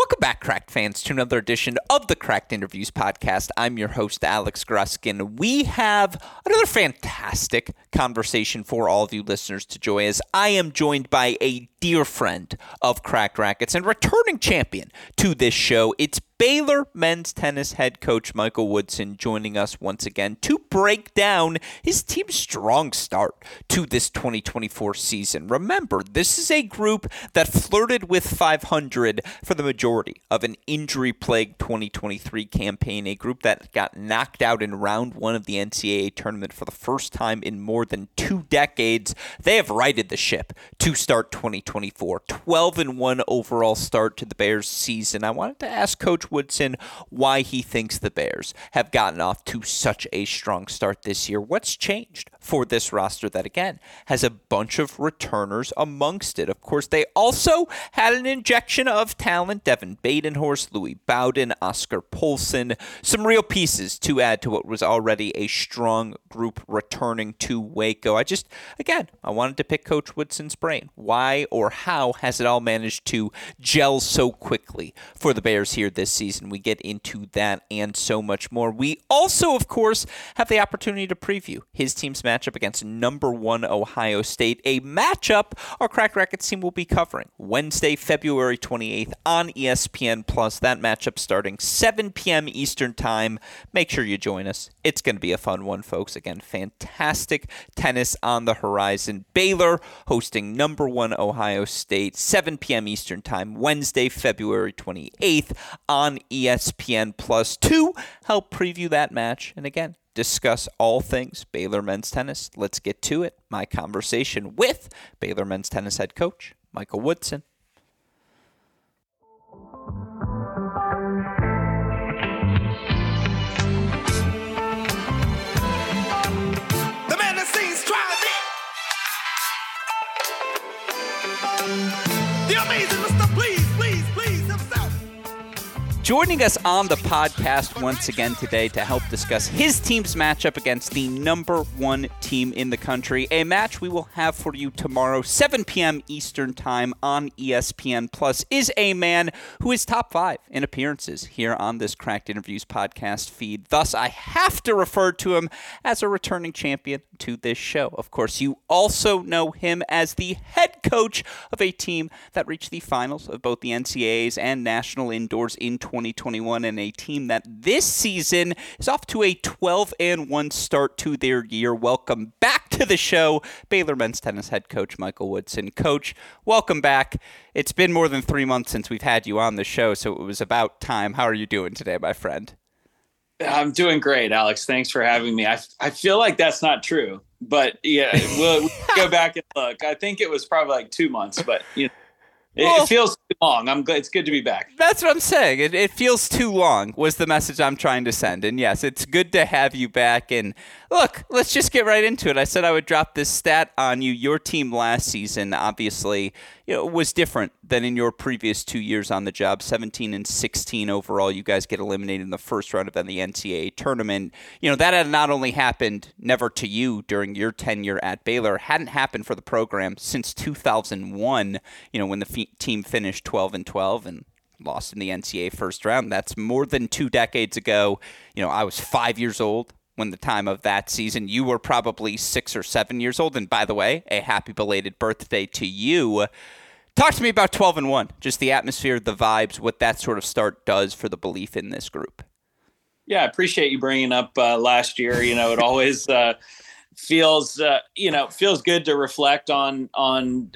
Welcome back, Cracked fans, to another edition of the Cracked Interviews podcast. I'm your host, Alex Gruskin. We have another fantastic conversation for all of you listeners to enjoy as I am joined by a dear friend of Cracked Racquets and returning champion to this show. It's Baylor men's tennis head coach Michael Woodson joining us once again to break down his team's strong start to this 2024 season. Remember, this is a group that flirted with 500 for the majority of an injury plagued 2023 campaign, a group that got knocked out in round one of the NCAA tournament for the first time in more than two decades. They have righted the ship to start 2024. 12 and 1 overall start to the Bears season. I wanted to ask Coach Woodson why he thinks the Bears have gotten off to such a strong start this year. What's changed for this roster that, again, has a bunch of returners amongst it? Of course, they also had an injection of talent Devin Badenhorst, Louis Bowden, Oscar Polson, some real pieces to add to what was already a strong group returning to Waco. I just, again, I wanted to pick Coach Woodson's brain. Why or how has it all managed to gel so quickly for the Bears here this season. We get into that and so much more. We also, of course, have the opportunity to preview his team's matchup against number one Ohio State, a matchup our Cracked Racquets team will be covering Wednesday, February 28th on ESPN Plus. That matchup starting 7 p.m. Eastern Time. Make sure you join us. It's going to be a fun one, folks. Again, fantastic tennis on the horizon. Baylor hosting number one Ohio State, 7 p.m. Eastern Time, Wednesday, February 28th on on ESPN Plus to help preview that match. And again, discuss all things Baylor men's tennis. Let's get to it. My conversation with Baylor men's tennis head coach Michael Woodson. The amazing Joining us on the podcast once again today to help discuss his team's matchup against the number one team in the country, a match we will have for you tomorrow, 7 p.m. Eastern Time on ESPN Plus, is a man who is top five in appearances here on this Cracked Interviews podcast feed. Thus, I have to refer to him as a returning champion to this show. Of course, you also know him as the head coach of a team that reached the finals of both the NCAAs and national indoors in 20. 2021 and a team that this season is off to a 12 and 1 start to their year. Welcome back to the show, Baylor men's tennis head coach Michael Woodson. Coach, welcome back. It's been more than 3 months since we've had you on the show, so it was about time. How are you doing today, my friend? I'm doing great, Alex. Thanks for having me. I, I feel like that's not true, but yeah, we'll, we'll go back and look. I think it was probably like two months, but you know, well, it feels too long. I'm glad it's good to be back. That's what I'm saying. It, it feels too long was the message I'm trying to send. And yes, it's good to have you back. And look, let's just get right into it. I said I would drop this stat on you. Your team last season, obviously, you know, was different than in your previous two years on the job. 17 and 16 overall. You guys get eliminated in the first round of the NCAA tournament. You know, that had not only happened never to you during your tenure at Baylor, hadn't happened for the program since 2001, you know, when the f- team finished 12 and 12 and lost in the NCAA first round. That's more than two decades ago. You know, I was five years old when the time of that season. You were probably six or seven years old. And by the way, a happy belated birthday to you. Talk to me about 12 and 1, just the atmosphere, the vibes, what that sort of start does for the belief in this group. Yeah, I appreciate you bringing up uh, last year. You know, it always uh, feels, uh, you know, feels good to reflect on on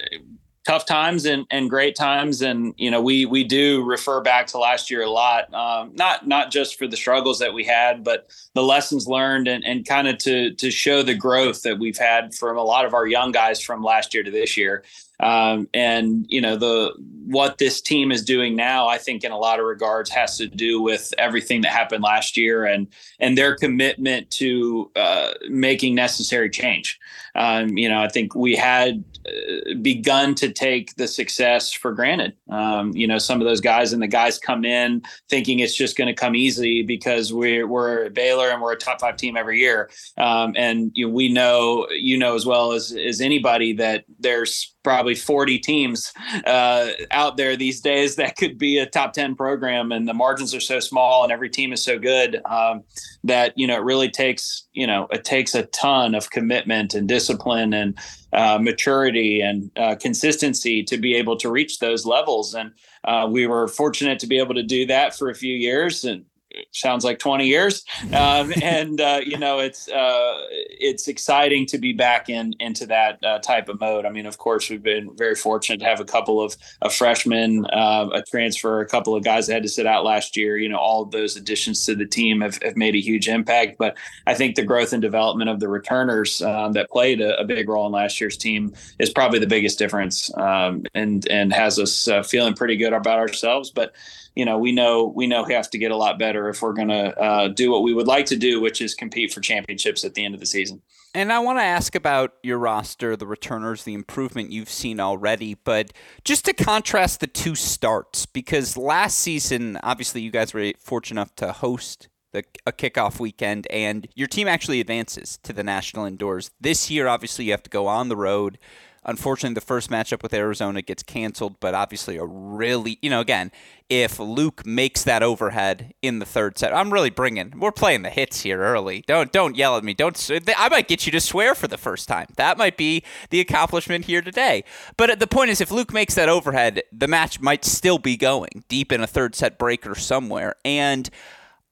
tough times and, and great times. And you know we we do refer back to last year a lot um, not not just for the struggles that we had but the lessons learned and, and kind of to to show the growth that we've had from a lot of our young guys from last year to this year Um, and you know the what this team is doing now, I think in a lot of regards has to do with everything that happened last year and and their commitment to uh, making necessary change. Um, you know, I think we had uh, begun to take the success for granted. Um, you know, some of those guys and the guys come in thinking it's just going to come easy because we're we're Baylor and we're a top five team every year. Um, and you know, we know you know as well as as anybody that there's probably 40 teams uh, out there these days that could be a top 10 program and the margins are so small and every team is so good um, that you know it really takes you know it takes a ton of commitment and discipline and uh, maturity and uh, consistency to be able to reach those levels. And uh, we were fortunate to be able to do that for a few years. And sounds like 20 years. Um, and, uh, you know, it's, uh, it's exciting to be back in, into that uh, type of mode. I mean, of course, we've been very fortunate to have a couple of, of freshmen, uh, a transfer, a couple of guys that had to sit out last year. You know, all of those additions to the team have, have made a huge impact. But I think the growth and development of the returners um, that played a, a, big role in last year's team is probably the biggest difference um, and, and has us uh, feeling pretty good about ourselves. But, you know, we know we know have to get a lot better if we're going to uh, do what we would like to do, which is compete for championships at the end of the season. And I want to ask about your roster, the returners, the improvement you've seen already, but just to contrast the two starts, because last season, obviously, you guys were fortunate enough to host the, a kickoff weekend, and your team actually advances to the national indoors. This year, obviously, you have to go on the road. Unfortunately, the first matchup with Arizona gets canceled, but obviously a really, you know, again, if Luke makes that overhead in the third set, I'm really bringing. We're playing the hits here early. Don't don't yell at me. Don't. I might get you to swear for the first time. That might be the accomplishment here today. But uh, the point is, if Luke makes that overhead, the match might still be going deep in a third set breaker somewhere. And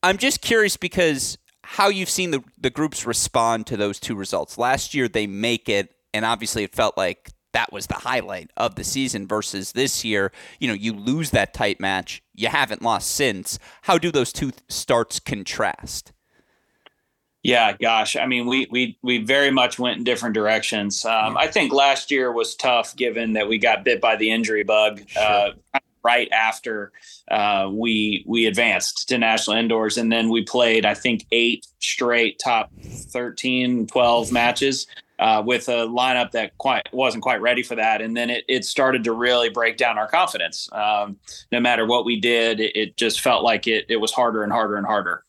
I'm just curious because how you've seen the the groups respond to those two results. Last year they make it and obviously it felt like that was the highlight of the season versus this year. You know, you lose that tight match. You haven't lost since. How do those two starts contrast? Yeah, gosh. I mean, we we we very much went in different directions. Um, I think last year was tough, given that we got bit by the injury bug sure. uh, right after uh, we we advanced to national indoors, and then we played, I think, eight straight top 13, 12 matches uh, with a lineup that quite wasn't quite ready for that, and then it, it started to really break down our confidence. Um, no matter what we did, it, it, just felt like it it was harder and harder and harder.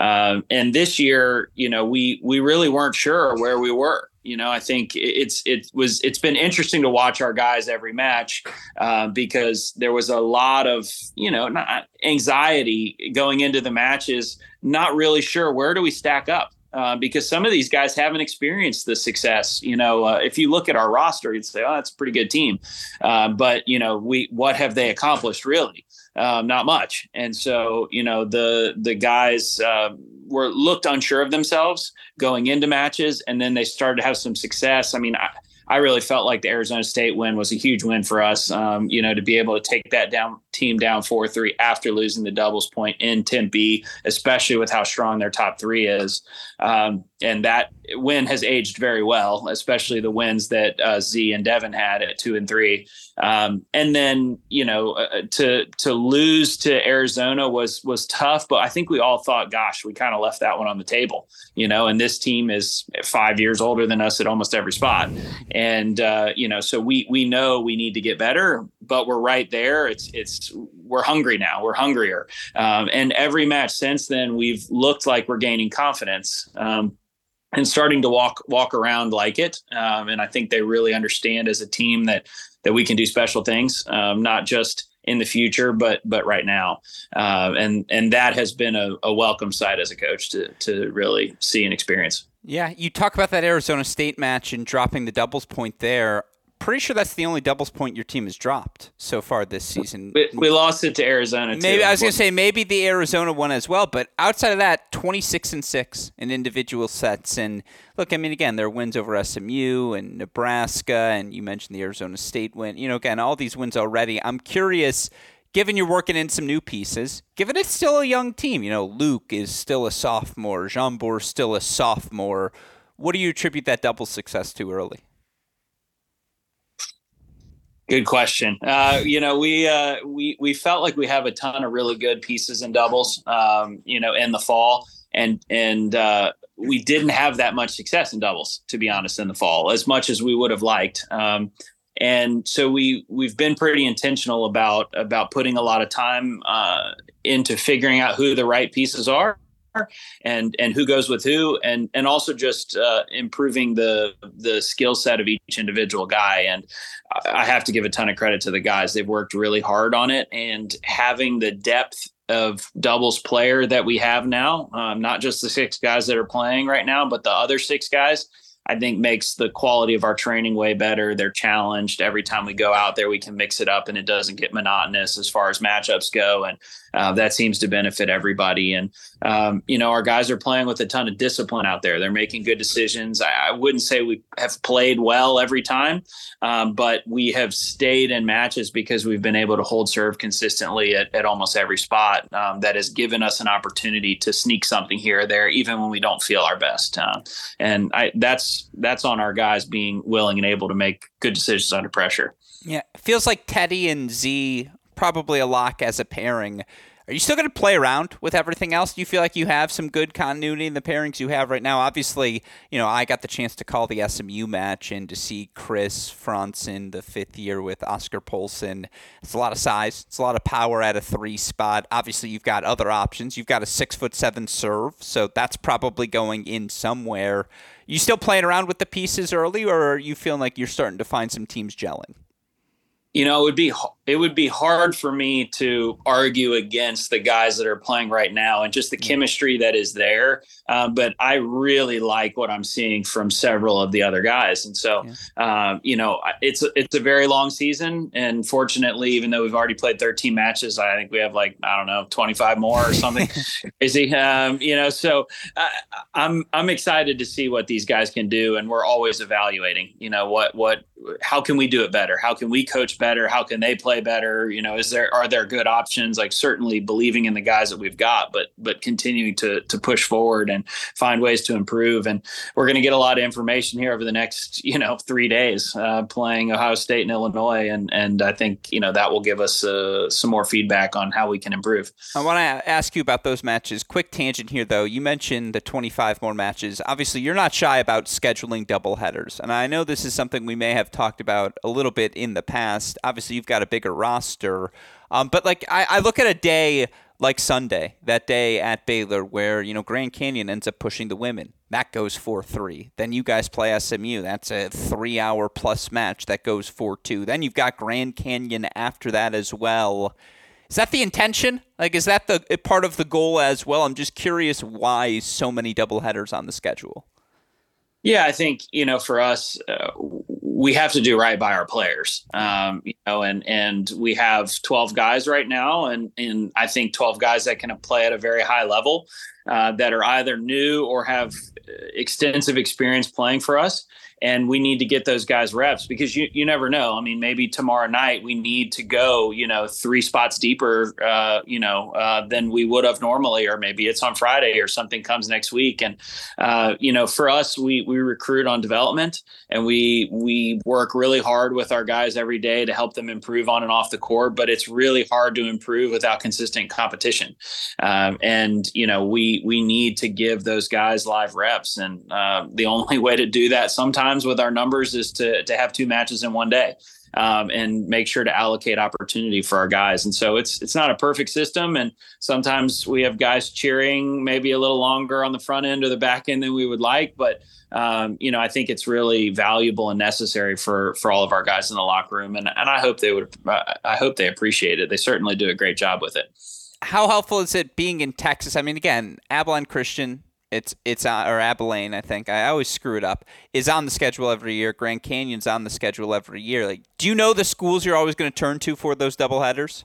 Um, and this year, you know, we we really weren't sure where we were. You know, I think it's it was it's been interesting to watch our guys every match uh, because there was a lot of you know not anxiety going into the matches, not really sure where do we stack up. Uh, because some of these guys haven't experienced the success. You know, uh, if you look at our roster, you'd say, "Oh, that's a pretty good team," uh, but you know, we what have they accomplished really? Um, not much. And so, you know, the the guys um, were looked unsure of themselves going into matches, and then they started to have some success. I mean, I, I really felt like the Arizona State win was a huge win for us. Um, you know, to be able to take that down team down four three after losing the doubles point in Tempe, especially with how strong their top three is, um, and that win has aged very well, especially the wins that uh, Z and Devin had at two and three. Um, and then you know uh, uh, to to lose to Arizona was was tough, but I think we all thought, gosh, we kind of left that one on the table, you know. And this team is five years older than us at almost every spot, and uh, you know, so we we know we need to get better, but we're right there. It's it's we're hungry now. We're hungrier, um, and every match since then, we've looked like we're gaining confidence. Um, and starting to walk walk around like it. Um, and I think they really understand as a team that that we can do special things, um, not just in the future, but but right now. Uh, and and that has been a, a welcome sight as a coach to to really see and experience. Yeah, you talk about that Arizona State match and dropping the doubles point there pretty sure that's the only doubles point your team has dropped so far this season. We, we lost it to Arizona. Maybe too. I was going to say maybe the Arizona one as well, but outside of that, twenty six and six in individual sets. And look, I mean, again, there are wins over SMU and Nebraska, and you mentioned the Arizona State win. You know, again, all these wins already. I'm curious. Given you're working in some new pieces, given it's still a young team, you know, Luke is still a sophomore, Jean is still a sophomore. What do you attribute that double success to early? Good question. Uh, you know, we uh, we we felt like we have a ton of really good pieces in doubles. Um, you know, in the fall, and and uh, we didn't have that much success in doubles, to be honest, in the fall, as much as we would have liked. Um, and so we we've been pretty intentional about about putting a lot of time uh, into figuring out who the right pieces are and and who goes with who and and also just uh, improving the the skill set of each individual guy. And I have to give a ton of credit to the guys. They've worked really hard on it. And having the depth of doubles player that we have now um, not just the six guys that are playing right now but the other six guys I think makes the quality of our training way better. They're challenged every time we go out there. We can mix it up, and it doesn't get monotonous as far as matchups go. And uh, that seems to benefit everybody. And um, you know, our guys are playing with a ton of discipline out there. They're making good decisions. I, I wouldn't say we have played well every time, um, but we have stayed in matches because we've been able to hold serve consistently at, at almost every spot. Um, that has given us an opportunity to sneak something here or there, even when we don't feel our best. Uh, and I, that's that's on our guys being willing and able to make good decisions under pressure. Yeah, feels like Teddy and Z probably a lock as a pairing. Are you still going to play around with everything else? Do you feel like you have some good continuity in the pairings you have right now? Obviously, you know, I got the chance to call the SMU match and to see Chris Franzen the fifth year with Oscar Polson. It's a lot of size. It's a lot of power at a three spot. Obviously, you've got other options. You've got a six foot seven serve, so that's probably going in somewhere. You still playing around with the pieces early, or are you feeling like you're starting to find some teams gelling? you know, it would be it would be hard for me to argue against the guys that are playing right now and just the chemistry that is there. Um, but I really like what I'm seeing from several of the other guys, and so yeah. um, you know, it's it's a very long season, and fortunately, even though we've already played 13 matches, I think we have like I don't know 25 more or something crazy. Um, you know, so uh, I'm I'm excited to see what these guys can do, and we're always evaluating. You know, what what how can we do it better? How can we coach better? How can they play better? You know, is there are there good options? Like certainly believing in the guys that we've got, but but continuing to to push forward and find ways to improve. And we're going to get a lot of information here over the next you know three days uh, playing Ohio State and Illinois, and and I think you know that will give us uh, some more feedback on how we can improve. I want to ask you about those matches. Quick tangent here though. You mentioned the 25 more matches. Obviously, you're not shy about scheduling double headers, and I know this is something we may have talked about a little bit in the past. Obviously, you've got a bigger roster, um, but like I, I look at a day like Sunday, that day at Baylor, where you know Grand Canyon ends up pushing the women. That goes four three. Then you guys play SMU. That's a three hour plus match that goes four two. Then you've got Grand Canyon after that as well. Is that the intention? Like, is that the part of the goal as well? I'm just curious why so many doubleheaders on the schedule. Yeah, I think you know for us, uh, we have to do right by our players. Um, you know, and and we have 12 guys right now, and and I think 12 guys that can play at a very high level, uh, that are either new or have extensive experience playing for us and we need to get those guys reps because you you never know. I mean, maybe tomorrow night we need to go, you know, three spots deeper, uh, you know, uh, than we would have normally, or maybe it's on Friday or something comes next week. And uh, you know, for us, we we recruit on development and we we work really hard with our guys every day to help them improve on and off the court. But it's really hard to improve without consistent competition. Um, and you know, we we need to give those guys live reps, and uh, the only way to do that sometimes with our numbers is to to have two matches in one day. Um, and make sure to allocate opportunity for our guys. And so it's it's not a perfect system, and sometimes we have guys cheering maybe a little longer on the front end or the back end than we would like. But um, you know, I think it's really valuable and necessary for for all of our guys in the locker room, and and I hope they would I hope they appreciate it. They certainly do a great job with it. How helpful is it being in Texas? I mean, again, Abilene Christian it's it's on, or Abilene, I think. I always screw it up. Is on the schedule every year. Grand Canyon's on the schedule every year. Like, do you know the schools you're always going to turn to for those doubleheaders?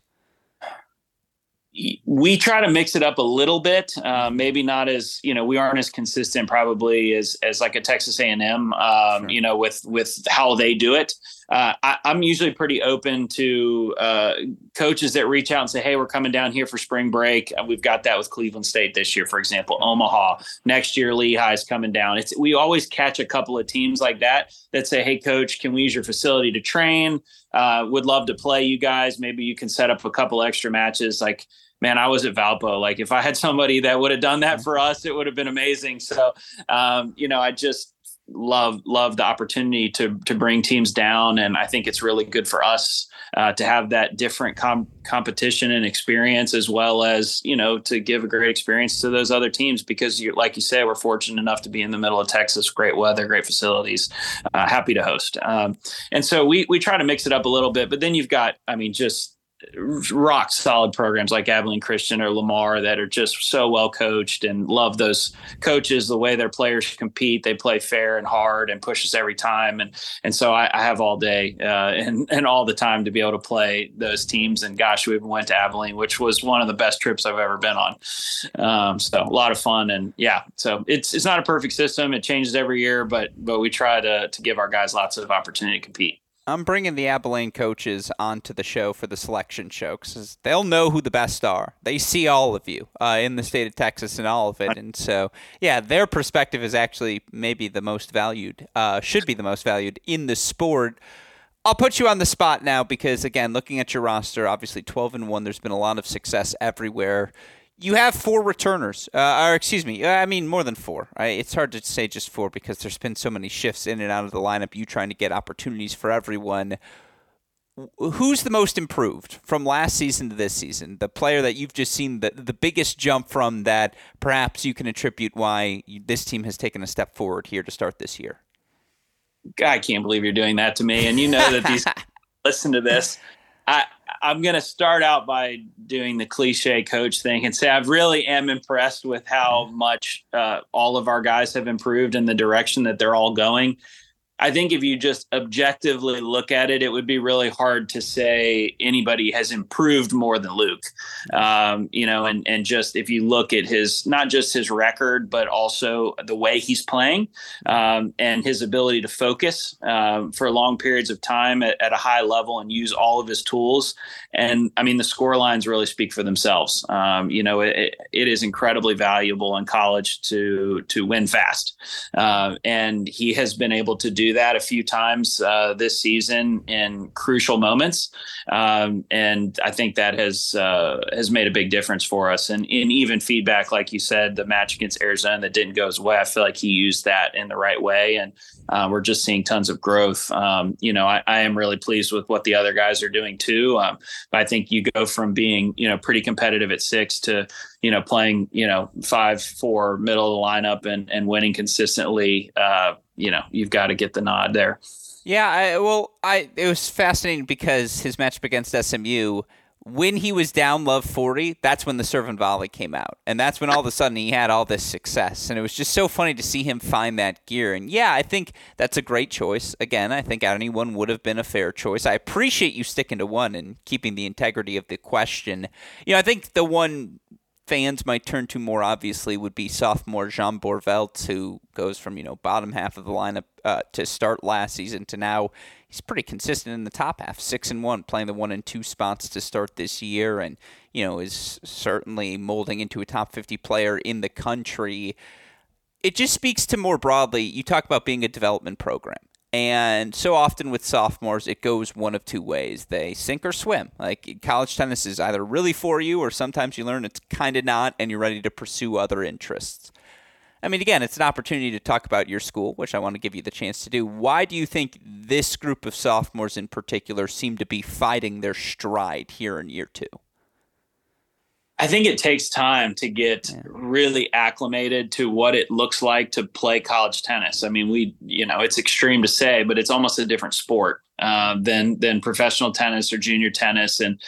We try to mix it up a little bit. Uh, maybe not as you know we aren't as consistent probably as as like a Texas A and M. Um, sure. You know with with how they do it. Uh, I, am usually pretty open to uh, coaches that reach out and say, "Hey, we're coming down here for spring break." We've got that with Cleveland State this year, for example. Omaha next year, Lehigh's coming down. It's we always catch a couple of teams like that that say, "Hey, coach, can we use your facility to train? Uh, would love to play you guys. Maybe you can set up a couple extra matches." Like man, I was at Valpo. Like if I had somebody that would have done that for us, it would have been amazing. So, um, you know, I just love love the opportunity to to bring teams down, and I think it's really good for us uh, to have that different com- competition and experience, as well as you know to give a great experience to those other teams. Because you, like you say, we're fortunate enough to be in the middle of Texas, great weather, great facilities, uh, happy to host. Um, and so we we try to mix it up a little bit, but then you've got, I mean, just rock solid programs like Abilene Christian or Lamar that are just so well coached and love those coaches the way their players compete. They play fair and hard and push us every time. And and so I, I have all day uh, and and all the time to be able to play those teams. And gosh, we went to Abilene, which was one of the best trips I've ever been on. Um, so a lot of fun and yeah. So it's it's not a perfect system. It changes every year, but but we try to to give our guys lots of opportunity to compete. I'm bringing the Abilene coaches onto the show for the selection show because they'll know who the best are. They see all of you uh, in the state of Texas and all of it, and so yeah, their perspective is actually maybe the most valued. Uh, should be the most valued in the sport. I'll put you on the spot now because again, looking at your roster, obviously 12 and one. There's been a lot of success everywhere you have four returners, uh, or excuse me, I mean more than four. Right? It's hard to say just four because there's been so many shifts in and out of the lineup. You trying to get opportunities for everyone. Who's the most improved from last season to this season? The player that you've just seen the the biggest jump from that perhaps you can attribute why this team has taken a step forward here to start this year. I can't believe you're doing that to me, and you know that these listen to this. I I'm going to start out by doing the cliche coach thing and say I really am impressed with how mm-hmm. much uh, all of our guys have improved in the direction that they're all going. I think if you just objectively look at it, it would be really hard to say anybody has improved more than Luke. Um, you know, and and just if you look at his not just his record, but also the way he's playing um, and his ability to focus um, for long periods of time at, at, a high level and use all of his tools. And I mean, the score lines really speak for themselves. Um, you know, it, it is incredibly valuable in college to to win fast, uh, and he has been able to do that a few times uh, this season in crucial moments, um, and I think that has uh, has made a big difference for us. And in even feedback, like you said, the match against Arizona that didn't go as well, I feel like he used that in the right way, and uh, we're just seeing tons of growth. Um, you know, I, I, am really pleased with what the other guys are doing too. Um, I think you go from being you know pretty competitive at six to you know playing you know five four middle of the lineup and and winning consistently. Uh, you know you've got to get the nod there. Yeah, I, well, I it was fascinating because his matchup against SMU when he was down love 40, that's when the serve and volley came out. And that's when all of a sudden he had all this success. And it was just so funny to see him find that gear. And yeah, I think that's a great choice. Again, I think anyone would have been a fair choice. I appreciate you sticking to one and keeping the integrity of the question. You know, I think the one fans might turn to more obviously would be sophomore Jean Boerveldt, who goes from you know bottom half of the lineup uh, to start last season to now he's pretty consistent in the top half, six and one, playing the one and two spots to start this year, and you know is certainly molding into a top fifty player in the country. It just speaks to more broadly. You talk about being a development program. And so often with sophomores, it goes one of two ways. They sink or swim. Like college tennis is either really for you, or sometimes you learn it's kind of not, and you're ready to pursue other interests. I mean, again, it's an opportunity to talk about your school, which I want to give you the chance to do. Why do you think this group of sophomores in particular seem to be fighting their stride here in year two? I think it takes time to get yeah. really acclimated to what it looks like to play college tennis. I mean, we, you know, it's extreme to say, but it's almost a different sport. Uh, than than professional tennis or junior tennis, and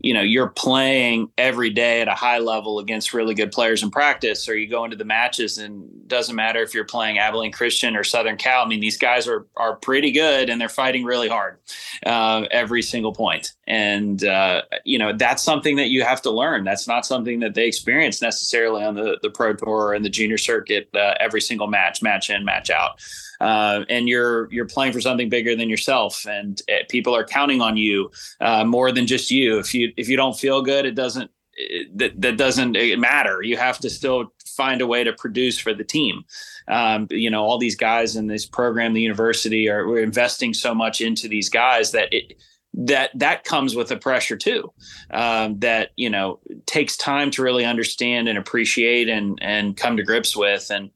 you know you're playing every day at a high level against really good players in practice, or you go into the matches and doesn't matter if you're playing Abilene Christian or Southern Cal. I mean, these guys are are pretty good and they're fighting really hard uh, every single point, and uh, you know that's something that you have to learn. That's not something that they experience necessarily on the the pro tour and the junior circuit uh, every single match, match in, match out uh, and you're you're playing for something bigger than yourself, and uh, people are counting on you uh, more than just you. If you if you don't feel good, it doesn't it, that that doesn't matter. You have to still find a way to produce for the team. Um, you know, all these guys in this program, the university, are we're investing so much into these guys that it that that comes with a pressure too um, that you know takes time to really understand and appreciate and and come to grips with and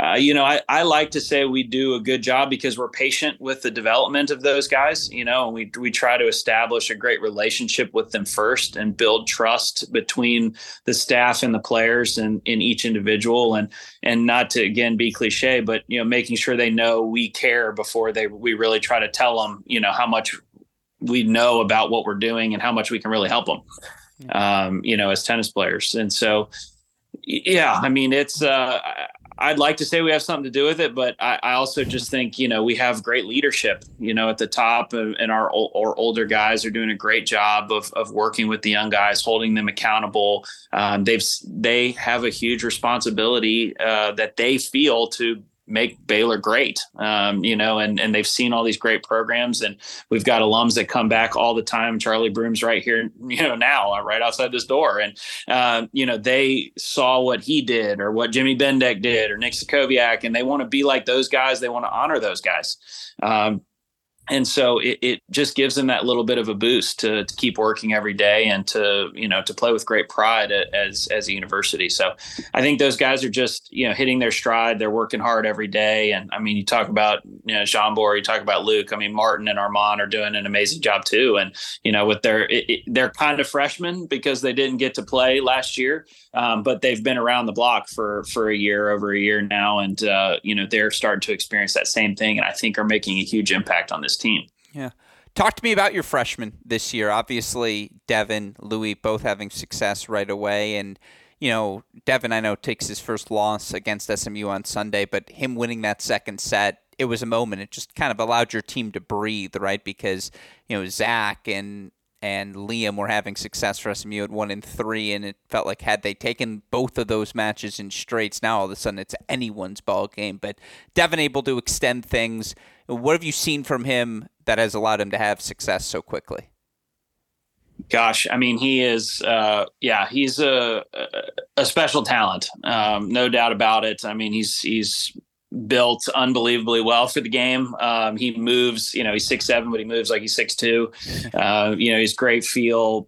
uh, you know, I, I like to say we do a good job because we're patient with the development of those guys, you know, and we, we try to establish a great relationship with them first and build trust between the staff and the players and in each individual and, and not to, again, be cliche, but, you know, making sure they know we care before they, we really try to tell them, you know, how much we know about what we're doing and how much we can really help them, um, you know, as tennis players. And so, yeah, I mean, it's, uh, I'd like to say we have something to do with it, but I, I, also just think you know we have great leadership, you know, at the top, and, and our, our older guys are doing a great job of of working with the young guys, holding them accountable. Um, they've they have a huge responsibility uh, that they feel to make Baylor great. Um, you know, and and they've seen all these great programs, and we've got alums that come back all the time. Charlie Broom's right here, you know, now uh, right outside this door, and uh, you know they saw what he did or what Jimmy Bendeck did or Nick Stachowiak, and they want to be like those guys. They want to honor those guys. Um, and so it, it just gives them that little bit of a boost to, to keep working every day and to you know to play with great pride as as a university. So i think those guys are just you know hitting their stride. They're working hard every day. And i mean you talk about you know jean Bor, you talk about luke. I mean martin and armand are doing an amazing job too. And you know with their it, it, they're kind of freshmen because they didn't get to play last year. Um, but they've been around the block for for a year over a year now. And uh, you know they're starting to experience that same thing and i think are making a huge impact on this team. Yeah. Talk to me about your freshmen this year. Obviously, Devin, Louis, both having success right away. And, you know, Devin, I know, takes his first loss against SMU on Sunday, but him winning that second set, it was a moment. It just kind of allowed your team to breathe, right? Because, you know, Zach and and Liam were having success for SMU at one and three, and it felt like had they taken both of those matches in straights, now all of a sudden it's anyone's ball game. But Devin able to extend things. What have you seen from him that has allowed him to have success so quickly? Gosh, I mean, he is, uh, yeah, he's a a special talent, um, no doubt about it. I mean, he's he's built unbelievably well for the game. Um, he moves, you know, he's six seven, but he moves like he's six two. Uh, you know, he's great feel,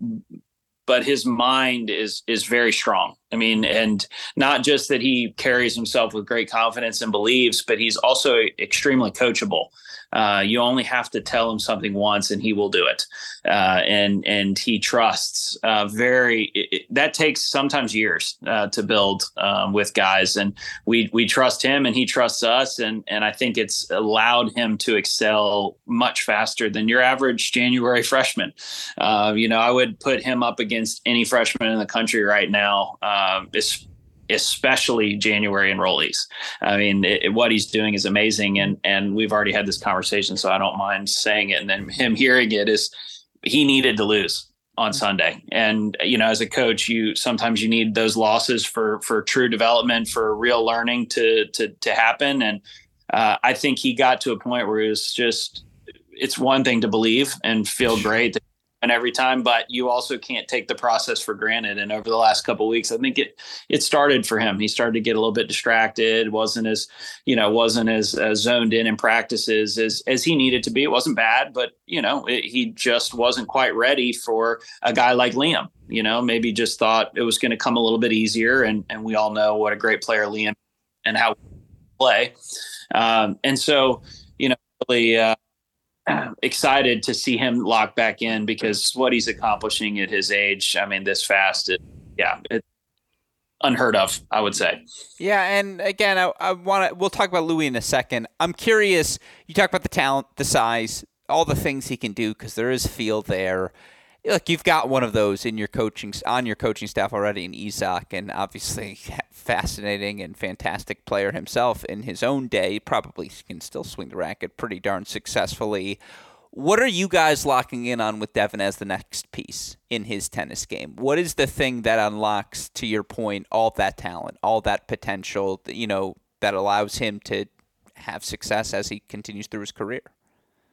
but his mind is is very strong. I mean, and not just that he carries himself with great confidence and believes, but he's also extremely coachable. Uh, you only have to tell him something once, and he will do it. Uh, and and he trusts uh, very. It, that takes sometimes years uh, to build um, with guys, and we we trust him, and he trusts us, and and I think it's allowed him to excel much faster than your average January freshman. Uh, you know, I would put him up against any freshman in the country right now. Especially January enrollees. I mean, it, what he's doing is amazing, and and we've already had this conversation, so I don't mind saying it. And then him hearing it is he needed to lose on Sunday, and you know, as a coach, you sometimes you need those losses for for true development, for real learning to to to happen. And uh, I think he got to a point where it was just it's one thing to believe and feel great that and every time, but you also can't take the process for granted. And over the last couple weeks, I think it it started for him. He started to get a little bit distracted. wasn't as you know wasn't as, as zoned in in practices as as he needed to be. It wasn't bad, but you know it, he just wasn't quite ready for a guy like Liam. You know, maybe just thought it was going to come a little bit easier. And and we all know what a great player Liam and how play. Um, and so you know really. Uh, Um, excited to see him lock back in because what he's accomplishing at his age, I mean, this fast, it, yeah, it, unheard of, I would say. Yeah, and again, I, I want to. We'll talk about Louis in a second. I'm curious. You talk about the talent, the size. all the things he can do because there is feel there. Look, you've got one of those in your coaching on your coaching staff already in Isak, and obviously fascinating and fantastic player himself in his own day. Probably can still swing the racket pretty darn successfully. What are you guys locking in on with Devin as the next piece in his tennis game? What is the thing that unlocks, to your point, all that talent, all that potential, you know, that allows him to have success as he continues through his career?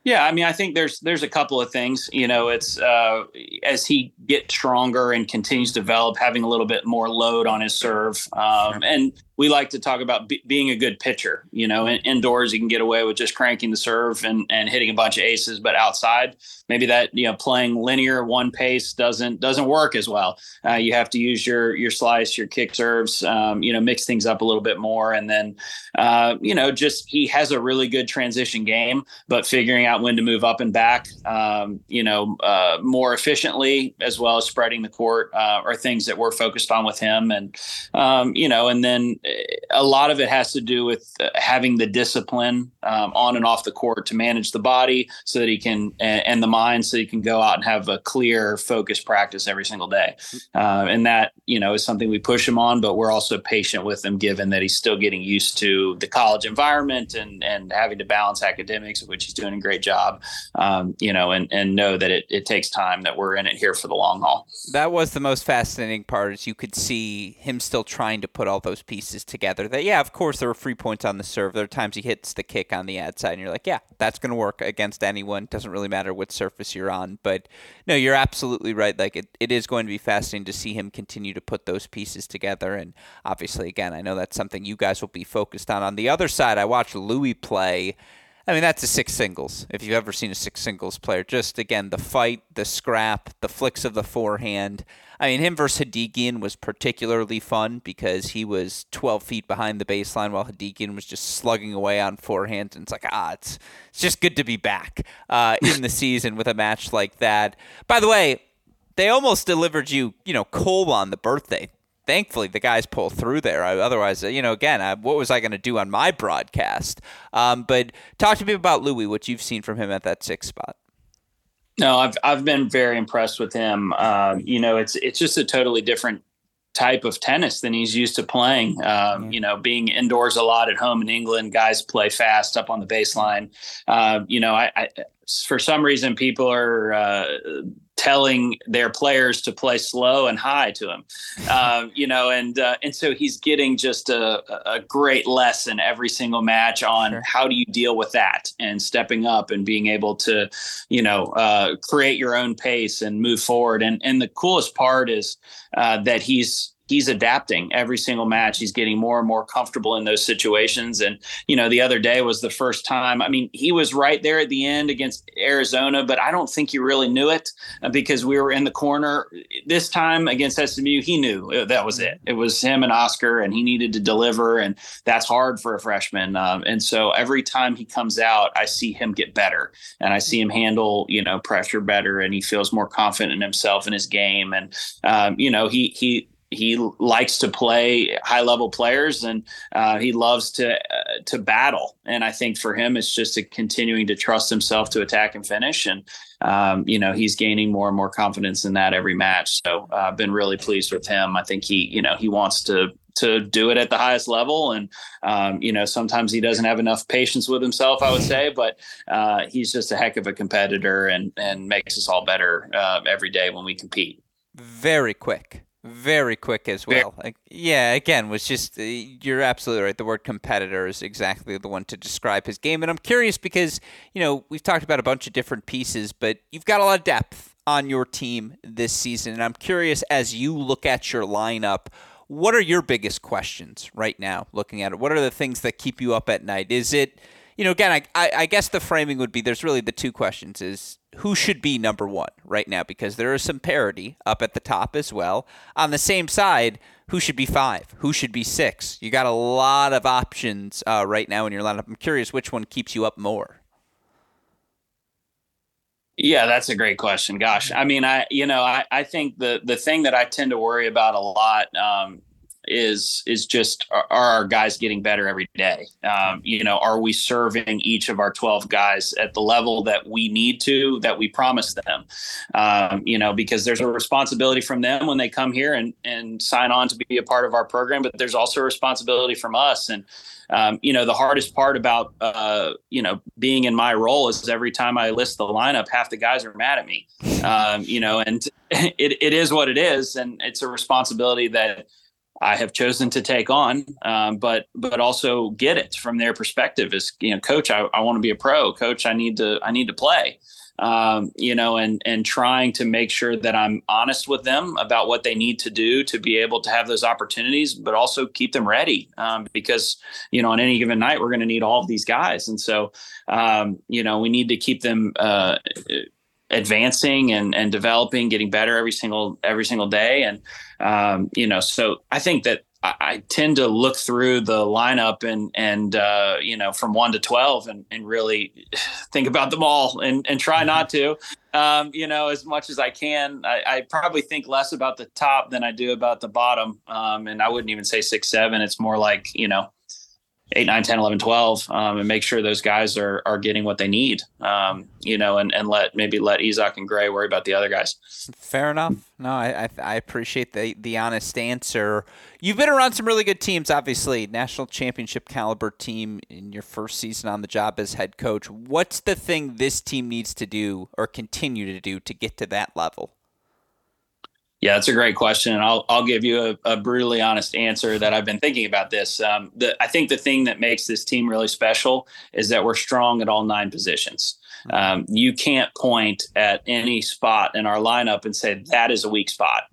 Yeah, I mean, I think there's there's a couple of things. You know, it's uh, as he gets stronger and continues to develop, having a little bit more load on his serve, um, and we like to talk about being a good pitcher. You know, in, indoors you can get away with just cranking the serve and, and hitting a bunch of aces, but outside maybe that you know playing linear one pace doesn't doesn't work as well. Uh, you have to use your your slice, your kick serves, um, you know, mix things up a little bit more, and then uh, you know just he has a really good transition game, but figuring out when to move up and back, um, you know, uh, more efficiently as well as spreading the court uh, are things that we're focused on with him, and um, you know, and then a lot of it has to do with uh, having the discipline um, on and off the court to manage the body so that he can and, the mind so he can go out and have a clear focused practice every single day. Uh, and that you know is something we push him on but we're also patient with him given that he's still getting used to the college environment and and having to balance academics which he's doing a great job um, you know and and know that it, it takes time that we're in it here for the long haul. That was the most fascinating part is you could see him still trying to put all those pieces pieces together that, yeah, of course, there are free points on the serve. There are times he hits the kick on the ad side, and you're like, yeah, that's going to work against anyone. Doesn't really matter what surface you're on. But no, you're absolutely right. Like, it, it is going to be fascinating to see him continue to put those pieces together. And obviously, again, I know that's something you guys will be focused on. On the other side, I watched Louis play. I mean, that's a six singles. If you've ever seen a six singles player, just again, the fight, the scrap, the flicks of the forehand. I mean, him versus Hadigian was particularly fun because he was 12 feet behind the baseline while Hadigian was just slugging away on forehand. And it's like, ah, it's, it's just good to be back uh, in the season with a match like that. By the way, they almost delivered you, you know, coal on the birthday. Thankfully, the guys pull through there. Otherwise, you know, again, I, what was I going to do on my broadcast? Um, but talk to me about Louis, what you've seen from him at that sixth spot. No, I've I've been very impressed with him. Uh, you know, it's it's just a totally different type of tennis than he's used to playing. Um. You know, being indoors a lot at home in England, guys play fast up on the baseline. Uh, you know, I, I, for some reason people are uh, telling their players to play slow and high to him, um, you know, and uh, and so he's getting just a, a great lesson every single match on sure. how do you deal with that and stepping up and being able to, you know, uh, create your own pace and move forward. And and the coolest part is uh, that he's he's adapting every single match. He's getting more and more comfortable in those situations. And, you know, the other day was the first time. I mean, he was right there at the end against Arizona, but I don't think he really knew it uh, because we were in the corner. This time against SMU, he knew uh, that was it. It was him and Oscar, and he needed to deliver. And that's hard for a freshman. Um, and so every time he comes out, I see him get better and I see him handle, you know, pressure better and he feels more confident in himself and his game. And, um, you know, he, he, he likes to play high level players and uh, he loves to uh, to battle. And i think for him it's just continuing to trust himself to attack and finish. And um, you know he's gaining more and more confidence in that every match. So uh, i've been really pleased with him. I think he you know he wants to to do it at the highest level. And um, you know sometimes he doesn't have enough patience with himself i would say but uh, he's just a heck of a competitor and and makes us all better uh, every day when we compete. Very quick very quick as well. Like, yeah, again, was just uh, you're absolutely right. The word competitor is exactly the one to describe his game, and I'm curious because you know we've talked about a bunch of different pieces, but you've got a lot of depth on your team this season, and I'm curious as you look at your lineup. What are your biggest questions right now? Looking at it, what are the things that keep you up at night? Is it you know, again, I, I, I guess the framing would be there's really the two questions is who should be number one right now because there is some parity up at the top as well. On the same side, who should be five? Who should be six? You got a lot of options uh, right now in your lineup. I'm curious which one keeps you up more. Yeah, that's a great question. Gosh, I mean, I you know, I, I think the the thing that I tend to worry about a lot um, is is just are, our guys getting better every day? Um, you know, are we serving each of our 12 guys at the level that we need to, that we promised them? Um, you know, because there's a responsibility from them when they come here and and sign on to be a part of our program, but there's also a responsibility from us and um, you know, the hardest part about, uh, you know, being in my role is every time I list the lineup, half the guys are mad at me, um, you know, and it, it is what it is. And it's a responsibility that I have chosen to take on, um, but, but also get it from their perspective is, you know, coach, I, I want to be a pro coach. I need to, I need to play um, you know, and and trying to make sure that I'm honest with them about what they need to do to be able to have those opportunities, but also keep them ready um, because you know on any given night we're going to need all of these guys, and so um, you know we need to keep them. Uh, advancing and, and developing getting better every single every single day and um, you know so i think that I, tend to look through the lineup and and uh, you know from one to twelve and, and really think about them all and, and try not to um, you know as much as I can. I, I, probably think less about the top than I do about the bottom, um, and I wouldn't even say six seven. It's more like you know 8, 9, 10, 11, 12, um, and make sure those guys are are getting what they need. Um, you know, and, and let maybe let Izak and Gray worry about the other guys. Fair enough. No, I, I, I appreciate the the honest answer. You've been around some really good teams, obviously, national championship caliber team in your first season on the job as head coach. What's the thing this team needs to do or continue to do to get to that level? Yeah, that's a great question, and I'll I'll give you a, a brutally honest answer that I've been thinking about this. Um, the, I think the thing that makes this team really special is that we're strong at all nine positions. Um, you can't point at any spot in our lineup and say that is a weak spot,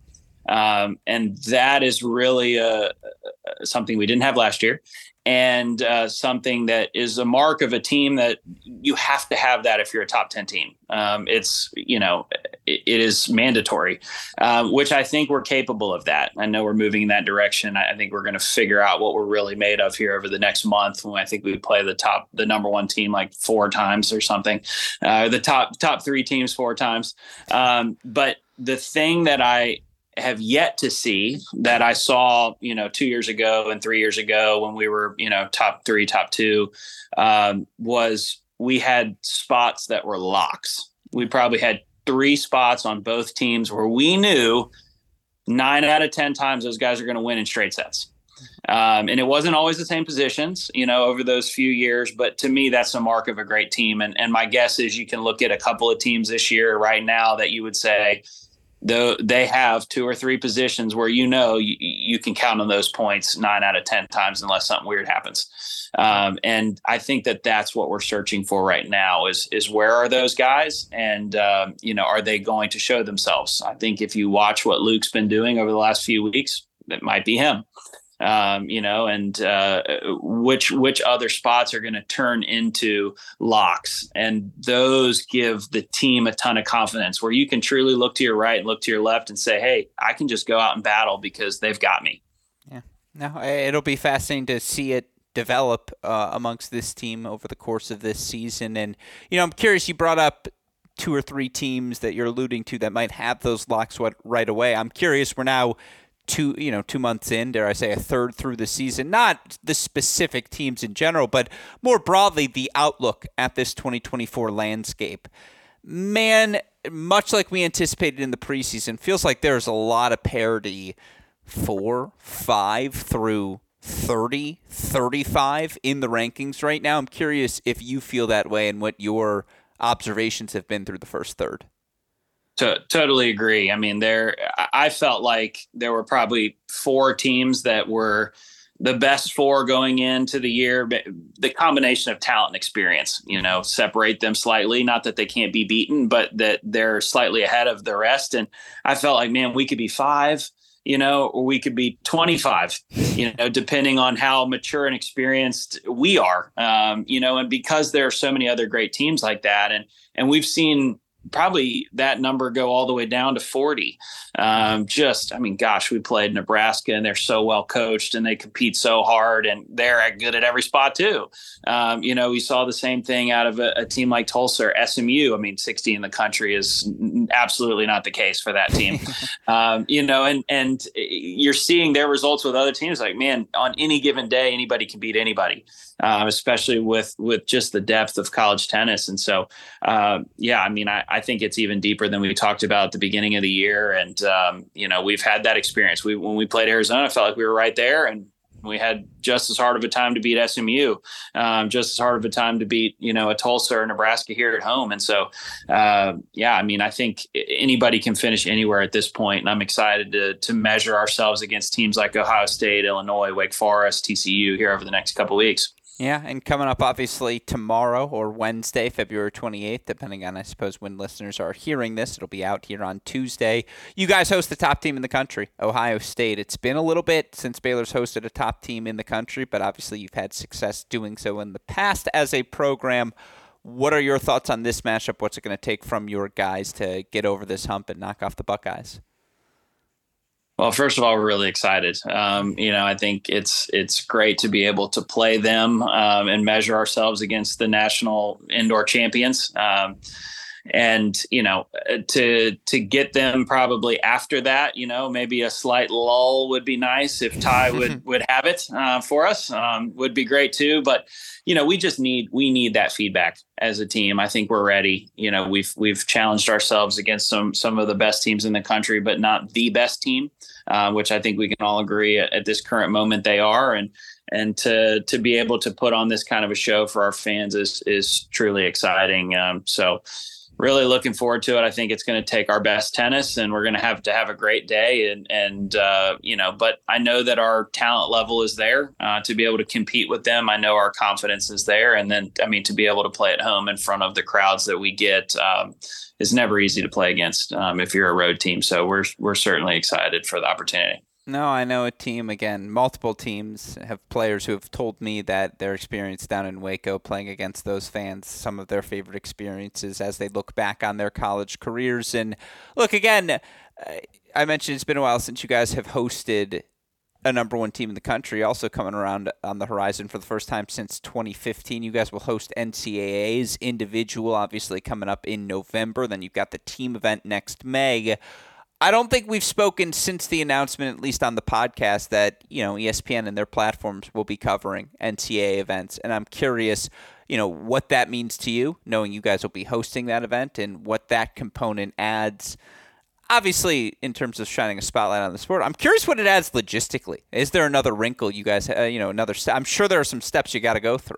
um, and that is really a, a, something we didn't have last year and uh, something that is a mark of a team that you have to have that if you're a top 10 team. Um, it's, you know, it, it is mandatory, um, which I think we're capable of that. I know we're moving in that direction. I, I think we're going to figure out what we're really made of here over the next month when I think we play the top, the number one team like four times or something, uh, the top, top three teams four times. Um, but the thing that I, have yet to see that I saw, you know, two years ago and three years ago when we were, you know, top three, top two, um, was we had spots that were locks. We probably had three spots on both teams where we knew nine out of 10 times those guys are going to win in straight sets. Um, and it wasn't always the same positions, you know, over those few years. But to me, that's a mark of a great team. And, and my guess is you can look at a couple of teams this year right now that you would say, though they have two or three positions where you know you, you, can count on those points nine out of ten times unless something weird happens. Um, and i think that that's what we're searching for right now is is where are those guys? And um, you know are they going to show themselves? I think if you watch what luke's been doing over the last few weeks it might be him um, you know, and uh, which which other spots are going to turn into locks, and those give the team a ton of confidence. Where you can truly look to your right and look to your left and say, "Hey, I can just go out and battle because they've got me." Yeah, no, it'll be fascinating to see it develop uh, amongst this team over the course of this season. And you know, I'm curious. You brought up two or three teams that you're alluding to that might have those locks right away. I'm curious. We're now two you know two months in dare i say a third through the season. Not the specific teams in general but more broadly the outlook at this 2024 landscape. Man much like we anticipated in the preseason feels like there's a lot of parity. Four five through 30 35 in the rankings right now. I'm curious if you feel that way and what your observations have been through the first third to, totally agree. I mean, there, I felt like there were probably four teams that were the best four going into the year. The combination of talent and experience, you know, separate them slightly. Not that they can't be beaten, but that they're slightly ahead of the rest. And I felt like, man, we could be five, you know, or we could be 25, you know, depending on how mature and experienced we are, um, you know, and because there are so many other great teams like that. And, and we've seen probably that number go all the way down to 40. Um, just, I mean, gosh, we played Nebraska and they're so well coached and they compete so hard and they're good at every spot too. Um, you know, we saw the same thing out of a, a, team like Tulsa or SMU. I mean, 60 in the country is absolutely not the case for that team. um, you know, and, and you're seeing their results with other teams like, man, on any given day, anybody can beat anybody um, especially with with just the depth of college tennis. And so, uh, yeah, I mean, I, I, think it's even deeper than we talked about at the beginning of the year. And um, you know, we've had that experience. We when we played Arizona, I felt like we were right there, and we had just as hard of a time to beat SMU, um, just as hard of a time to beat you know a Tulsa or Nebraska here at home. And so, uh, yeah, I mean, I think anybody can finish anywhere at this point, and I'm excited to to measure ourselves against teams like Ohio State, Illinois, Wake Forest, TCU here over the next couple weeks. Yeah, and coming up obviously tomorrow or Wednesday, February 28th, depending on, I suppose, when listeners are hearing this. It'll be out here on Tuesday. You guys host the top team in the country, Ohio State. It's been a little bit since Baylor's hosted a top team in the country, but obviously you've had success doing so in the past as a program. What are your thoughts on this matchup? What's it going to take from your guys to get over this hump and knock off the Buckeyes? Well, first of all, we're really excited. Um, you know, I think it's it's great to be able to play them um, and measure ourselves against the national indoor champions. Um, and you know, to to get them probably after that, you know, maybe a slight lull would be nice if Ty would would have it uh, for us. Um, would be great too. But you know, we just need we need that feedback as a team. I think we're ready. You know, we've we've challenged ourselves against some some of the best teams in the country, but not the best team, uh, which I think we can all agree at, at, this current moment they are. And and to to be able to put on this kind of a show for our fans is is truly exciting. Um, so really looking forward to it. I think it's going to take our best tennis, and we're going to have to have a great day. And and uh, you know, but I know that our talent level is there uh, to be able to compete with them. I know our confidence is there, and then I mean to be able to play at home in front of the crowds that we get um, is never easy to play against um, if you're a road team. So we're we're certainly excited for the opportunity. No, I know a team, again, multiple teams have players who have told me that their experience down in Waco playing against those fans, some of their favorite experiences as they look back on their college careers. And look, again, I mentioned it's been a while since you guys have hosted a number one team in the country, also coming around on the horizon for the first time since 2015. You guys will host NCAA's individual, obviously, coming up in November. Then you've got the team event next May. I don't think we've spoken since the announcement, at least on the podcast, that you know ESPN and their platforms will be covering NCAA events, and I'm curious, you know, what that means to you, knowing you guys will be hosting that event, and what that component adds. Obviously, in terms of shining a spotlight on the sport, I'm curious what it adds logistically. Is there another wrinkle you guys, uh, you know, another? St- I'm sure there are some steps you got to go through.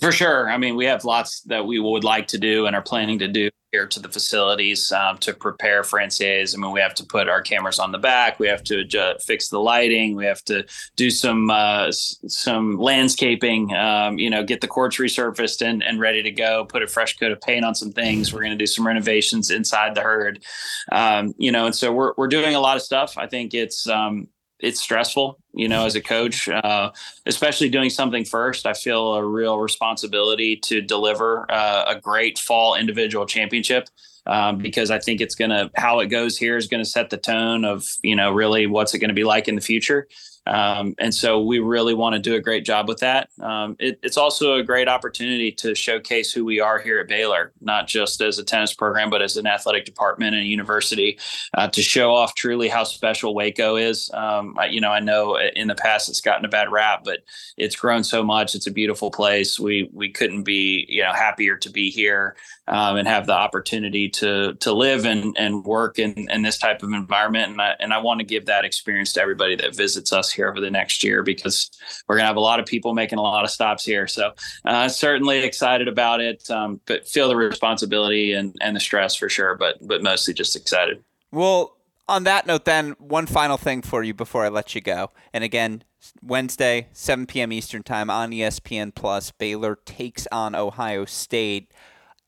For sure. I mean, we have lots that we would like to do and are planning to do here to the facilities um, to prepare for NCAAs. I mean, we have to put our cameras on the back. We have to adjust, fix the lighting. We have to do some uh, some landscaping. Um, you know, get the courts resurfaced and, and ready to go. Put a fresh coat of paint on some things. We're going to do some renovations inside the Hurd. Um, you know, and so we're we're doing a lot of stuff. I think it's um, it's stressful, you know, as a coach, uh, especially doing something first. I feel a real responsibility to deliver uh, a great fall individual championship um, because I think it's going to, how it goes here is going to set the tone of, you know, really what's it going to be like in the future. Um, and so we really want to do a great job with that. Um, it, it's also a great opportunity to showcase who we are here at Baylor, not just as a tennis program, but as an athletic department and a university, uh, to show off truly how special Waco is. Um, I, you know, I know in the past it's gotten a bad rap, but it's grown so much. It's a beautiful place. We we couldn't be you know happier to be here um, and have the opportunity to to live and and work in, in this type of environment. And I and I want to give that experience to everybody that visits us here over the next year because we're to have a lot of people making a lot of stops here. So uh, certainly excited about it, um, but feel the responsibility and, and the stress for sure, but, but mostly just excited. Well, on that note, then, one final thing for you before I let you go. And again, Wednesday, 7 p.m. Eastern Time on ESPN Plus, Baylor takes on Ohio State.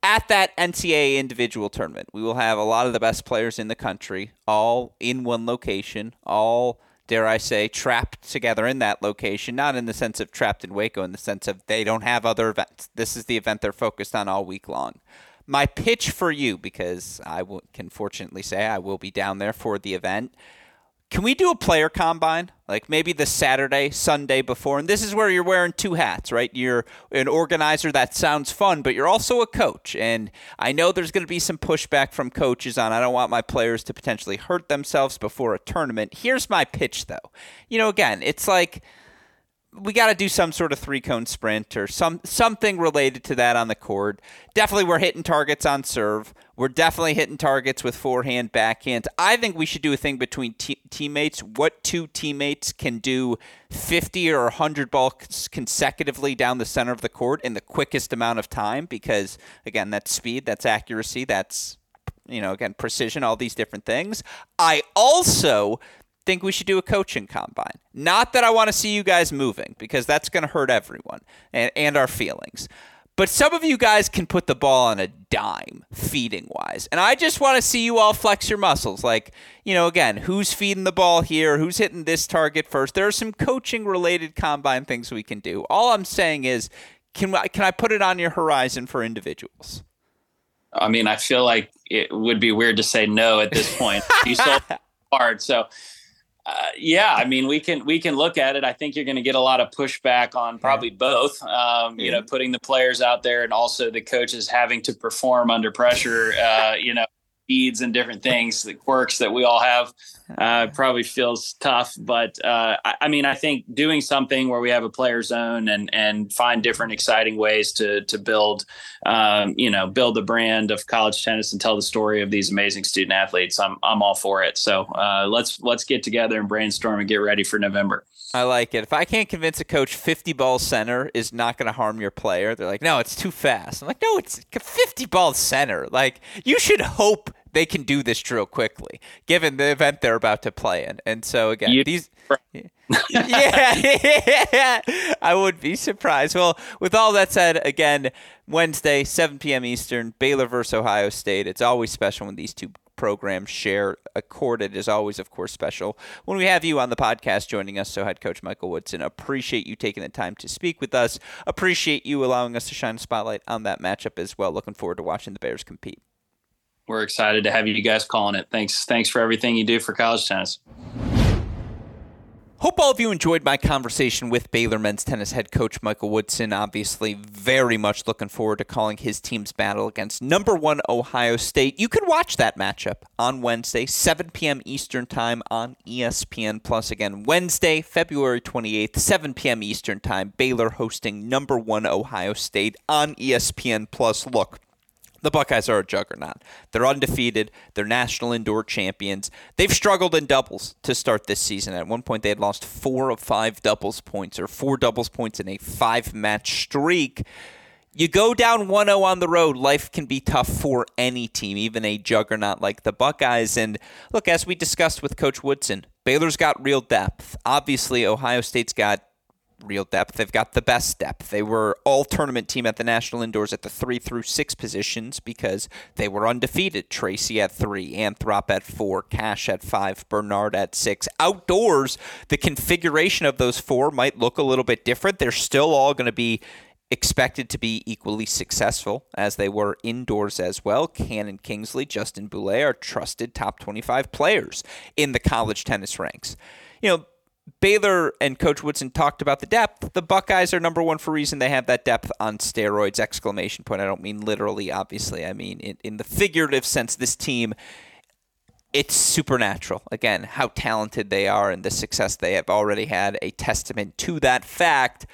At that NCAA individual tournament, we will have a lot of the best players in the country, all in one location, all dare I say, trapped together in that location, not in the sense of trapped in Waco, in the sense of they don't have other events. This is the event they're focused on all week long. My pitch for you, because I can fortunately say I will be down there for the event. Can we do a player combine? Like maybe the Saturday, Sunday before? And this is where you're wearing two hats, right? You're an organizer that sounds fun, but you're also a coach. And I know there's going to be some pushback from coaches on I don't want my players to potentially hurt themselves before a tournament. Here's my pitch, though. You know, again, it's like we got to do some sort of three cone sprint or some something related to that on the court. Definitely, we're hitting targets on serve. We're definitely hitting targets with forehand, backhand. I think we should do a thing between teammates. What two teammates can do 50 or 100 balls consecutively down the center of the court in the quickest amount of time? Because again, that's speed, that's accuracy, that's you know again precision, all these different things. I also think we should do a coaching combine. Not that I want to see you guys moving, because that's going to hurt everyone and, and our feelings. But some of you guys can put the ball on a dime, feeding wise. And I just want to see you all flex your muscles. Like, you know, again, who's feeding the ball here? Who's hitting this target first? There are some coaching related combine things we can do. All I'm saying is, can, can I put it on your horizon for individuals? I mean, I feel like it would be weird to say no at this point. you sold hard. So uh, yeah, I mean, we can we can look at it. I think you're going to get a lot of pushback on probably both. Um, you know, putting the players out there and also the coaches having to perform under pressure. Uh, you know, speeds and different things, the quirks that we all have, uh, probably feels tough. But uh, I, I, mean, I think doing something where we have a player zone and and find different exciting ways to to build, um, you know, build the brand of college tennis and tell the story of these amazing student athletes. I'm I'm all for it. So uh, let's let's get together and brainstorm and get ready for November. I like it. If I can't convince a coach 50 ball center is not going to harm your player, they're like, no, it's too fast. I'm like, no, it's 50 ball center. Like, you should hope they can do this drill quickly, given the event they're about to play in. And so, again, you, these. yeah, yeah, I would be surprised. Well, with all that said, again, Wednesday, 7 p.m. Eastern, Baylor versus Ohio State. It's always special when these two programs share a court. It is always, of course, special when we have you on the podcast joining us. So, head coach Michael Woodson, appreciate you taking the time to speak with us. Appreciate you allowing us to shine a spotlight on that matchup as well. Looking forward to watching the Bears compete. We're excited to have you guys calling it. Thanks, thanks for everything you do for college tennis. Hope all of you enjoyed my conversation with Baylor men's tennis head coach Michael Woodson. Obviously, very much looking forward to calling his team's battle against number one Ohio State. You can watch that matchup on Wednesday, 7 p.m. Eastern Time on ESPN Plus. Again, Wednesday, February 28th, 7 p.m. Eastern Time. Baylor hosting number one Ohio State on ESPN Plus. Look, the Buckeyes are a juggernaut. They're undefeated. They're national indoor champions. They've struggled in doubles to start this season. At one point, they had lost four of five doubles points or four doubles points in a five match streak. You go down 1 0 on the road, life can be tough for any team, even a juggernaut like the Buckeyes. And look, as we discussed with Coach Woodson, Baylor's got real depth. Obviously, Ohio State's got real depth. They've got the best depth. They were all tournament team at the national indoors at the three through six positions because they were undefeated. Tracy at three, Anthrop at four, Cash at five, Bernard at six. Outdoors, the configuration of those four might look a little bit different. They're still all going to be expected to be equally successful as they were indoors as well. Cannon Kingsley, Justin Boulais are trusted top 25 players in the college tennis ranks. You know, Baylor and Coach Woodson talked about the depth. The Buckeyes are number one for reason. They have that depth on steroids! Exclamation point. I don't mean literally, obviously. I mean in, in the figurative sense. This team, it's supernatural. Again, how talented they are and the success they have already had. A testament to that fact.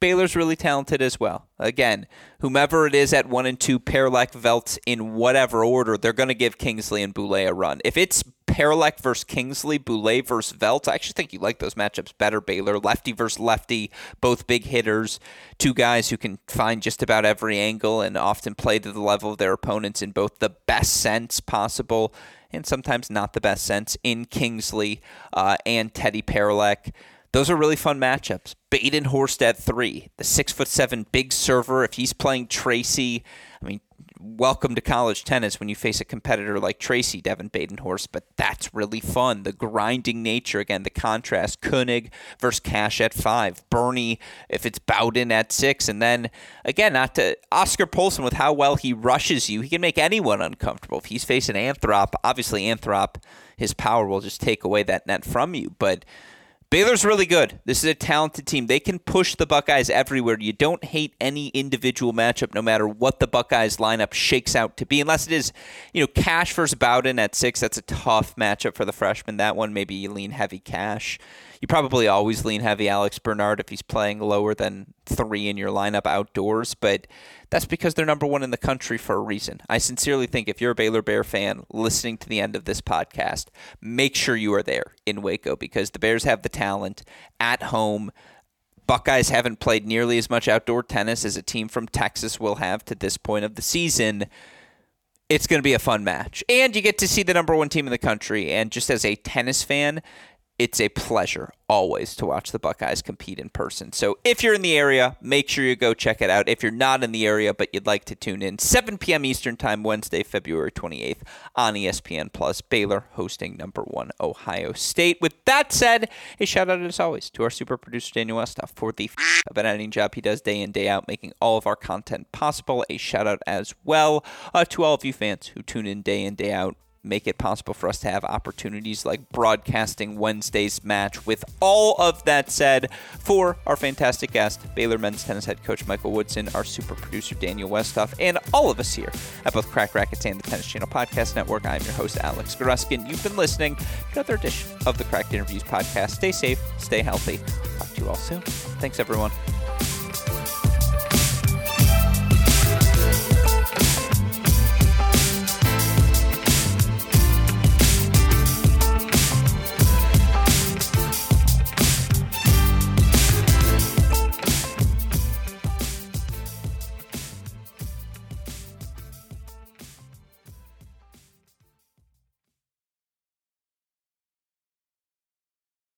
Baylor's really talented as well. Again, whomever it is at one and two, Paroulek, Velcz in whatever order, they're going to give Kingsley and Boulais a run. If it's Paroulek versus Kingsley, Boulais versus Velcz. I actually think you like those matchups better. Baylor, lefty versus lefty, both big hitters, two guys who can find just about every angle and often play to the level of their opponents in both the best sense possible and sometimes not the best sense in Kingsley uh, and Teddy Paroulek. Those are really fun matchups. Badenhorst at three, the six foot seven big server. If he's playing Tracy, I mean, welcome to college tennis when you face a competitor like Tracy Devin Badenhorst, but that's really fun. The grinding nature, again, the contrast. Koenig versus Cash at five. Bernie, if it's Bowden at six. And then, again, not to Oscar Polson with how well he rushes you, he can make anyone uncomfortable. If he's facing Anthrop, obviously Anthrop, his power will just take away that net from you. But Baylor's really good. This is a talented team. They can push the Buckeyes everywhere. You don't hate any individual matchup, no matter what the Buckeyes lineup shakes out to be, unless it is, you know, Cash versus Bowden at six. That's a tough matchup for the freshman. That one, maybe you lean heavy Cash. You probably always lean heavy Alex Bernard if he's playing lower than three in your lineup outdoors, but that's because they're number one in the country for a reason. I sincerely think if you're a Baylor Bear fan listening to the end of this podcast, make sure you are there in Waco because the Bears have the talent at home. Buckeyes haven't played nearly as much outdoor tennis as a team from Texas will have to this point of the season. It's going to be a fun match. And you get to see the number one team in the country. And just as a tennis fan, it's a pleasure always to watch the Buckeyes compete in person. So if you're in the area, make sure you go check it out. If you're not in the area but you'd like to tune in, 7 p.m. Eastern Time, Wednesday, February 28th on ESPN Plus. Baylor hosting number one Ohio State. With that said, a shout out as always to our super producer Daniel Westoff for the f- of an editing job he does day in day out, making all of our content possible. A shout out as well uh, to all of you fans who tune in day in day out make it possible for us to have opportunities like broadcasting Wednesday's match. With all of that said, for our fantastic guest, Baylor men's tennis head coach Michael Woodson, our super producer Daniel Westoff, and all of us here at both Cracked Racquets and the Tennis Channel Podcast Network, I'm your host, Alex Gruskin. You've been listening to another edition of the Cracked Interviews Podcast. Stay safe, stay healthy. Talk to you all soon. Thanks, everyone.